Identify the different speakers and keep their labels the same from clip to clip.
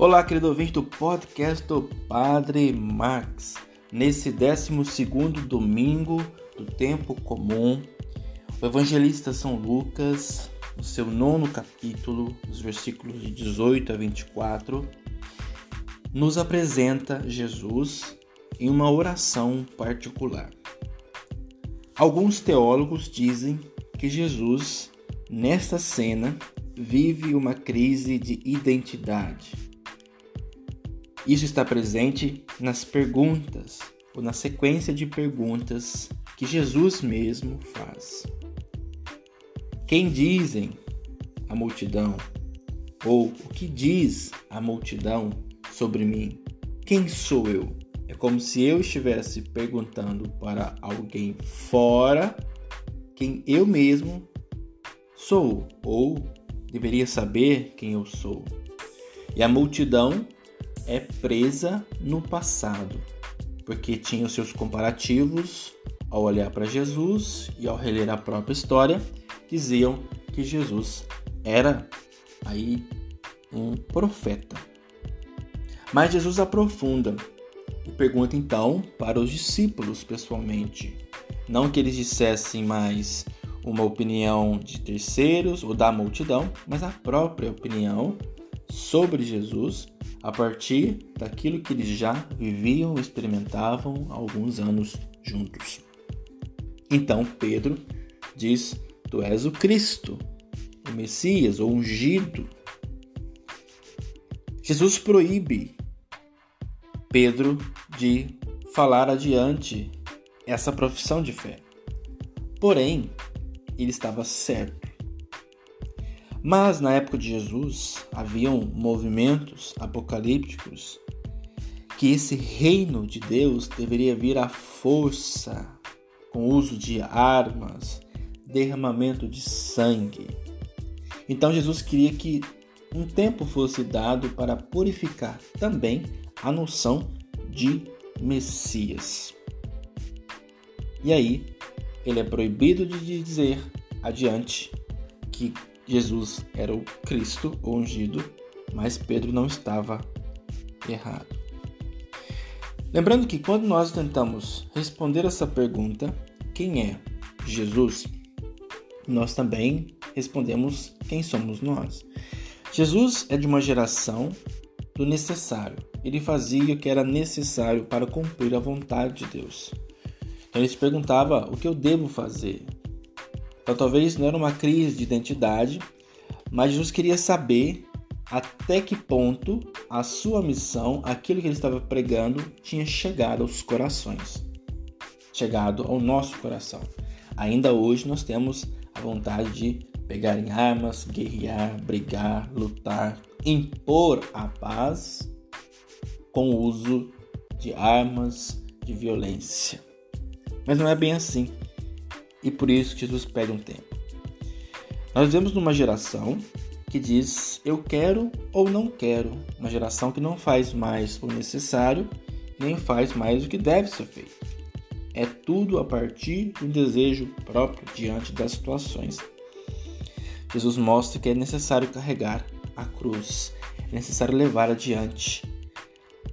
Speaker 1: Olá, querido ouvinte do podcast do Padre Max. Nesse 12 domingo do tempo comum, o evangelista São Lucas, no seu nono capítulo, os versículos de 18 a 24, nos apresenta Jesus em uma oração particular. Alguns teólogos dizem que Jesus, nesta cena, vive uma crise de identidade isso está presente nas perguntas, ou na sequência de perguntas que Jesus mesmo faz. Quem dizem a multidão? Ou o que diz a multidão sobre mim? Quem sou eu? É como se eu estivesse perguntando para alguém fora quem eu mesmo sou, ou deveria saber quem eu sou. E a multidão é presa no passado, porque tinha os seus comparativos ao olhar para Jesus e ao reler a própria história, diziam que Jesus era aí um profeta. Mas Jesus aprofunda e pergunta então para os discípulos pessoalmente, não que eles dissessem mais uma opinião de terceiros ou da multidão, mas a própria opinião sobre Jesus a partir daquilo que eles já viviam e experimentavam há alguns anos juntos. Então Pedro diz: Tu és o Cristo, o Messias, o ungido. Jesus proíbe Pedro de falar adiante essa profissão de fé. Porém, ele estava certo. Mas na época de Jesus haviam movimentos apocalípticos que esse reino de Deus deveria vir à força, com uso de armas, derramamento de sangue. Então Jesus queria que um tempo fosse dado para purificar também a noção de Messias. E aí, ele é proibido de dizer adiante que Jesus era o Cristo, o ungido, mas Pedro não estava errado. Lembrando que quando nós tentamos responder essa pergunta, quem é Jesus? Nós também respondemos quem somos nós. Jesus é de uma geração do necessário. Ele fazia o que era necessário para cumprir a vontade de Deus. Então ele se perguntava o que eu devo fazer, então talvez não era uma crise de identidade, mas Jesus queria saber até que ponto a sua missão, aquilo que ele estava pregando, tinha chegado aos corações, chegado ao nosso coração. Ainda hoje nós temos a vontade de pegar em armas, guerrear, brigar, lutar, impor a paz com o uso de armas, de violência. Mas não é bem assim e por isso Jesus pede um tempo. Nós vivemos numa geração que diz eu quero ou não quero, uma geração que não faz mais o necessário nem faz mais o que deve ser feito. É tudo a partir do desejo próprio diante das situações. Jesus mostra que é necessário carregar a cruz, é necessário levar adiante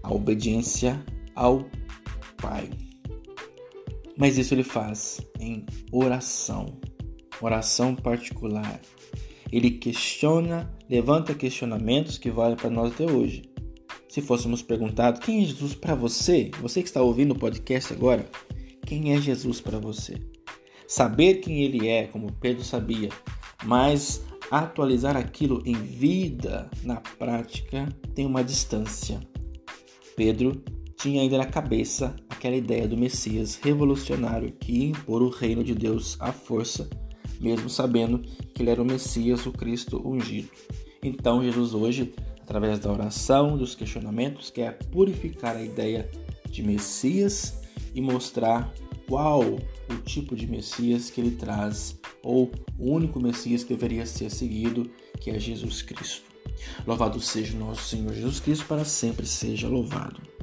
Speaker 1: a obediência ao Pai. Mas isso ele faz em oração, oração particular. Ele questiona, levanta questionamentos que valem para nós até hoje. Se fôssemos perguntados quem é Jesus para você, você que está ouvindo o podcast agora, quem é Jesus para você? Saber quem ele é, como Pedro sabia, mas atualizar aquilo em vida, na prática, tem uma distância. Pedro tinha ainda na cabeça aquela ideia do Messias revolucionário que ia impor o reino de Deus à força, mesmo sabendo que ele era o Messias, o Cristo ungido. Então, Jesus hoje, através da oração, dos questionamentos, quer purificar a ideia de Messias e mostrar qual o tipo de Messias que ele traz, ou o único Messias que deveria ser seguido, que é Jesus Cristo. Louvado seja o nosso Senhor Jesus Cristo, para sempre seja louvado.